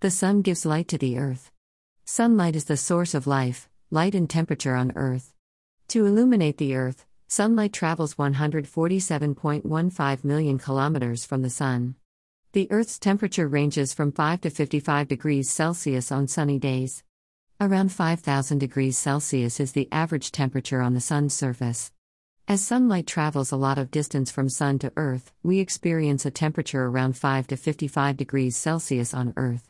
The sun gives light to the earth. Sunlight is the source of life, light and temperature on earth. To illuminate the earth, sunlight travels 147.15 million kilometers from the sun. The earth's temperature ranges from 5 to 55 degrees Celsius on sunny days. Around 5000 degrees Celsius is the average temperature on the sun's surface. As sunlight travels a lot of distance from sun to earth, we experience a temperature around 5 to 55 degrees Celsius on earth.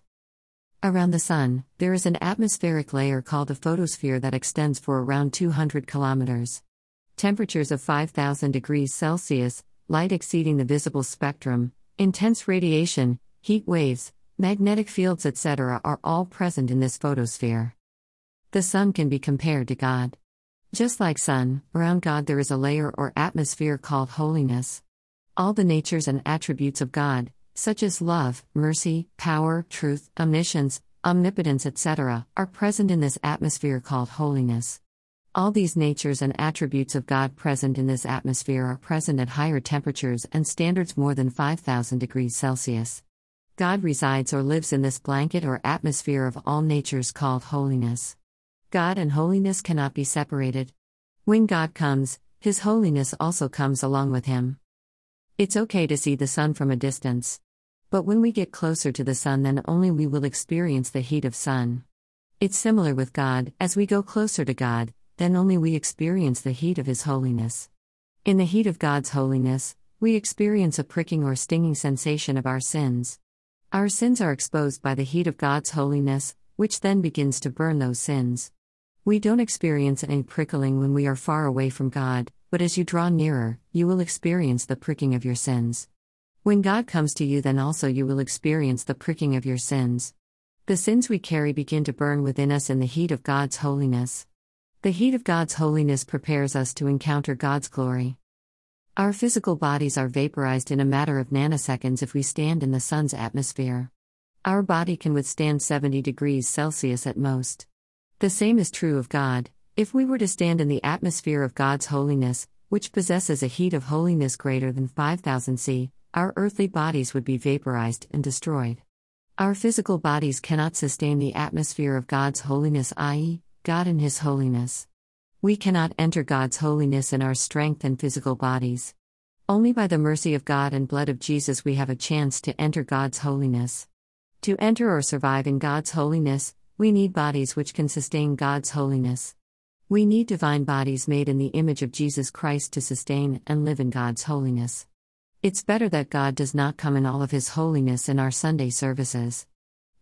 Around the Sun, there is an atmospheric layer called a photosphere that extends for around 200 kilometers. Temperatures of 5000 degrees Celsius, light exceeding the visible spectrum, intense radiation, heat waves, magnetic fields, etc., are all present in this photosphere. The Sun can be compared to God. Just like Sun, around God there is a layer or atmosphere called holiness. All the natures and attributes of God, such as love, mercy, power, truth, omniscience, omnipotence, etc., are present in this atmosphere called holiness. All these natures and attributes of God present in this atmosphere are present at higher temperatures and standards more than 5000 degrees Celsius. God resides or lives in this blanket or atmosphere of all natures called holiness. God and holiness cannot be separated. When God comes, His holiness also comes along with Him. It's okay to see the sun from a distance. But when we get closer to the sun, then only we will experience the heat of sun. It's similar with God, as we go closer to God, then only we experience the heat of His holiness. In the heat of God's holiness, we experience a pricking or stinging sensation of our sins. Our sins are exposed by the heat of God's holiness, which then begins to burn those sins. We don't experience any prickling when we are far away from God, but as you draw nearer, you will experience the pricking of your sins. When God comes to you, then also you will experience the pricking of your sins. The sins we carry begin to burn within us in the heat of God's holiness. The heat of God's holiness prepares us to encounter God's glory. Our physical bodies are vaporized in a matter of nanoseconds if we stand in the sun's atmosphere. Our body can withstand 70 degrees Celsius at most. The same is true of God. If we were to stand in the atmosphere of God's holiness, which possesses a heat of holiness greater than 5000 C, our earthly bodies would be vaporized and destroyed. Our physical bodies cannot sustain the atmosphere of God's holiness, i.e., God in His holiness. We cannot enter God's holiness in our strength and physical bodies. Only by the mercy of God and blood of Jesus we have a chance to enter God's holiness. To enter or survive in God's holiness, we need bodies which can sustain God's holiness. We need divine bodies made in the image of Jesus Christ to sustain and live in God's holiness. It's better that God does not come in all of His holiness in our Sunday services.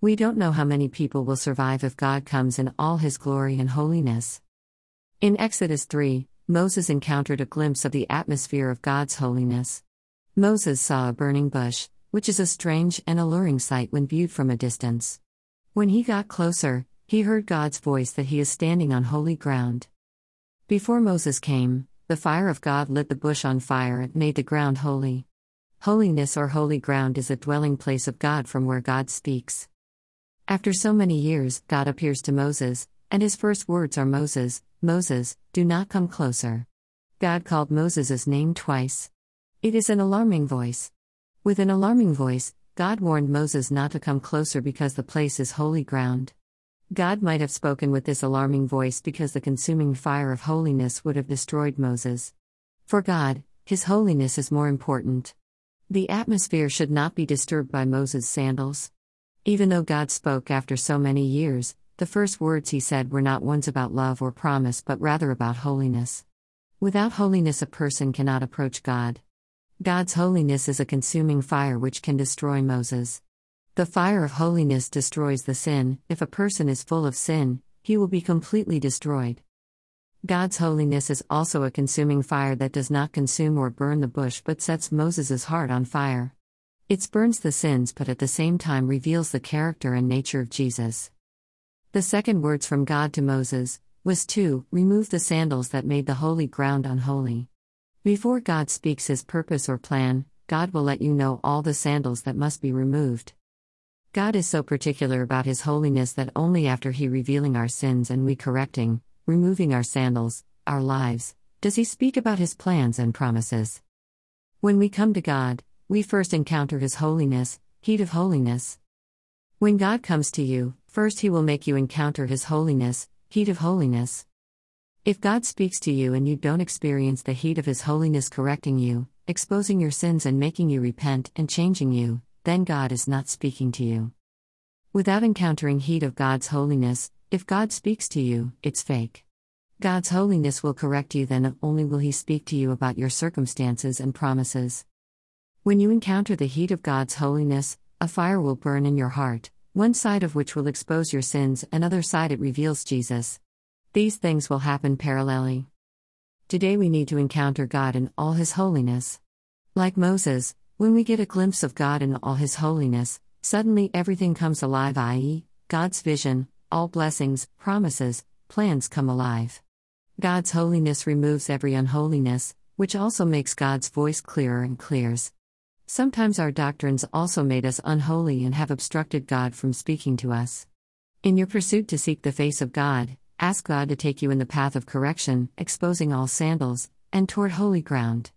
We don't know how many people will survive if God comes in all His glory and holiness. In Exodus 3, Moses encountered a glimpse of the atmosphere of God's holiness. Moses saw a burning bush, which is a strange and alluring sight when viewed from a distance. When he got closer, he heard God's voice that he is standing on holy ground. Before Moses came, the fire of God lit the bush on fire and made the ground holy. Holiness or holy ground is a dwelling place of God from where God speaks. After so many years, God appears to Moses, and his first words are Moses, Moses, do not come closer. God called Moses' name twice. It is an alarming voice. With an alarming voice, God warned Moses not to come closer because the place is holy ground. God might have spoken with this alarming voice because the consuming fire of holiness would have destroyed Moses. For God, His holiness is more important. The atmosphere should not be disturbed by Moses' sandals. Even though God spoke after so many years, the first words He said were not ones about love or promise but rather about holiness. Without holiness, a person cannot approach God. God's holiness is a consuming fire which can destroy Moses. The fire of holiness destroys the sin. If a person is full of sin, he will be completely destroyed. God's holiness is also a consuming fire that does not consume or burn the bush but sets Moses' heart on fire. It burns the sins but at the same time reveals the character and nature of Jesus. The second words from God to Moses was to remove the sandals that made the holy ground unholy. Before God speaks his purpose or plan, God will let you know all the sandals that must be removed. God is so particular about His holiness that only after He revealing our sins and we correcting, removing our sandals, our lives, does He speak about His plans and promises. When we come to God, we first encounter His holiness, heat of holiness. When God comes to you, first He will make you encounter His holiness, heat of holiness. If God speaks to you and you don't experience the heat of His holiness correcting you, exposing your sins and making you repent and changing you, then God is not speaking to you. Without encountering heat of God's holiness, if God speaks to you, it's fake. God's holiness will correct you, then only will He speak to you about your circumstances and promises. When you encounter the heat of God's holiness, a fire will burn in your heart, one side of which will expose your sins, another side it reveals Jesus. These things will happen parallelly. Today we need to encounter God in all His holiness. Like Moses, when we get a glimpse of God in all His holiness, suddenly everything comes alive, i.e., God's vision, all blessings, promises, plans come alive. God's holiness removes every unholiness, which also makes God's voice clearer and clears. Sometimes our doctrines also made us unholy and have obstructed God from speaking to us. In your pursuit to seek the face of God, ask God to take you in the path of correction, exposing all sandals, and toward holy ground.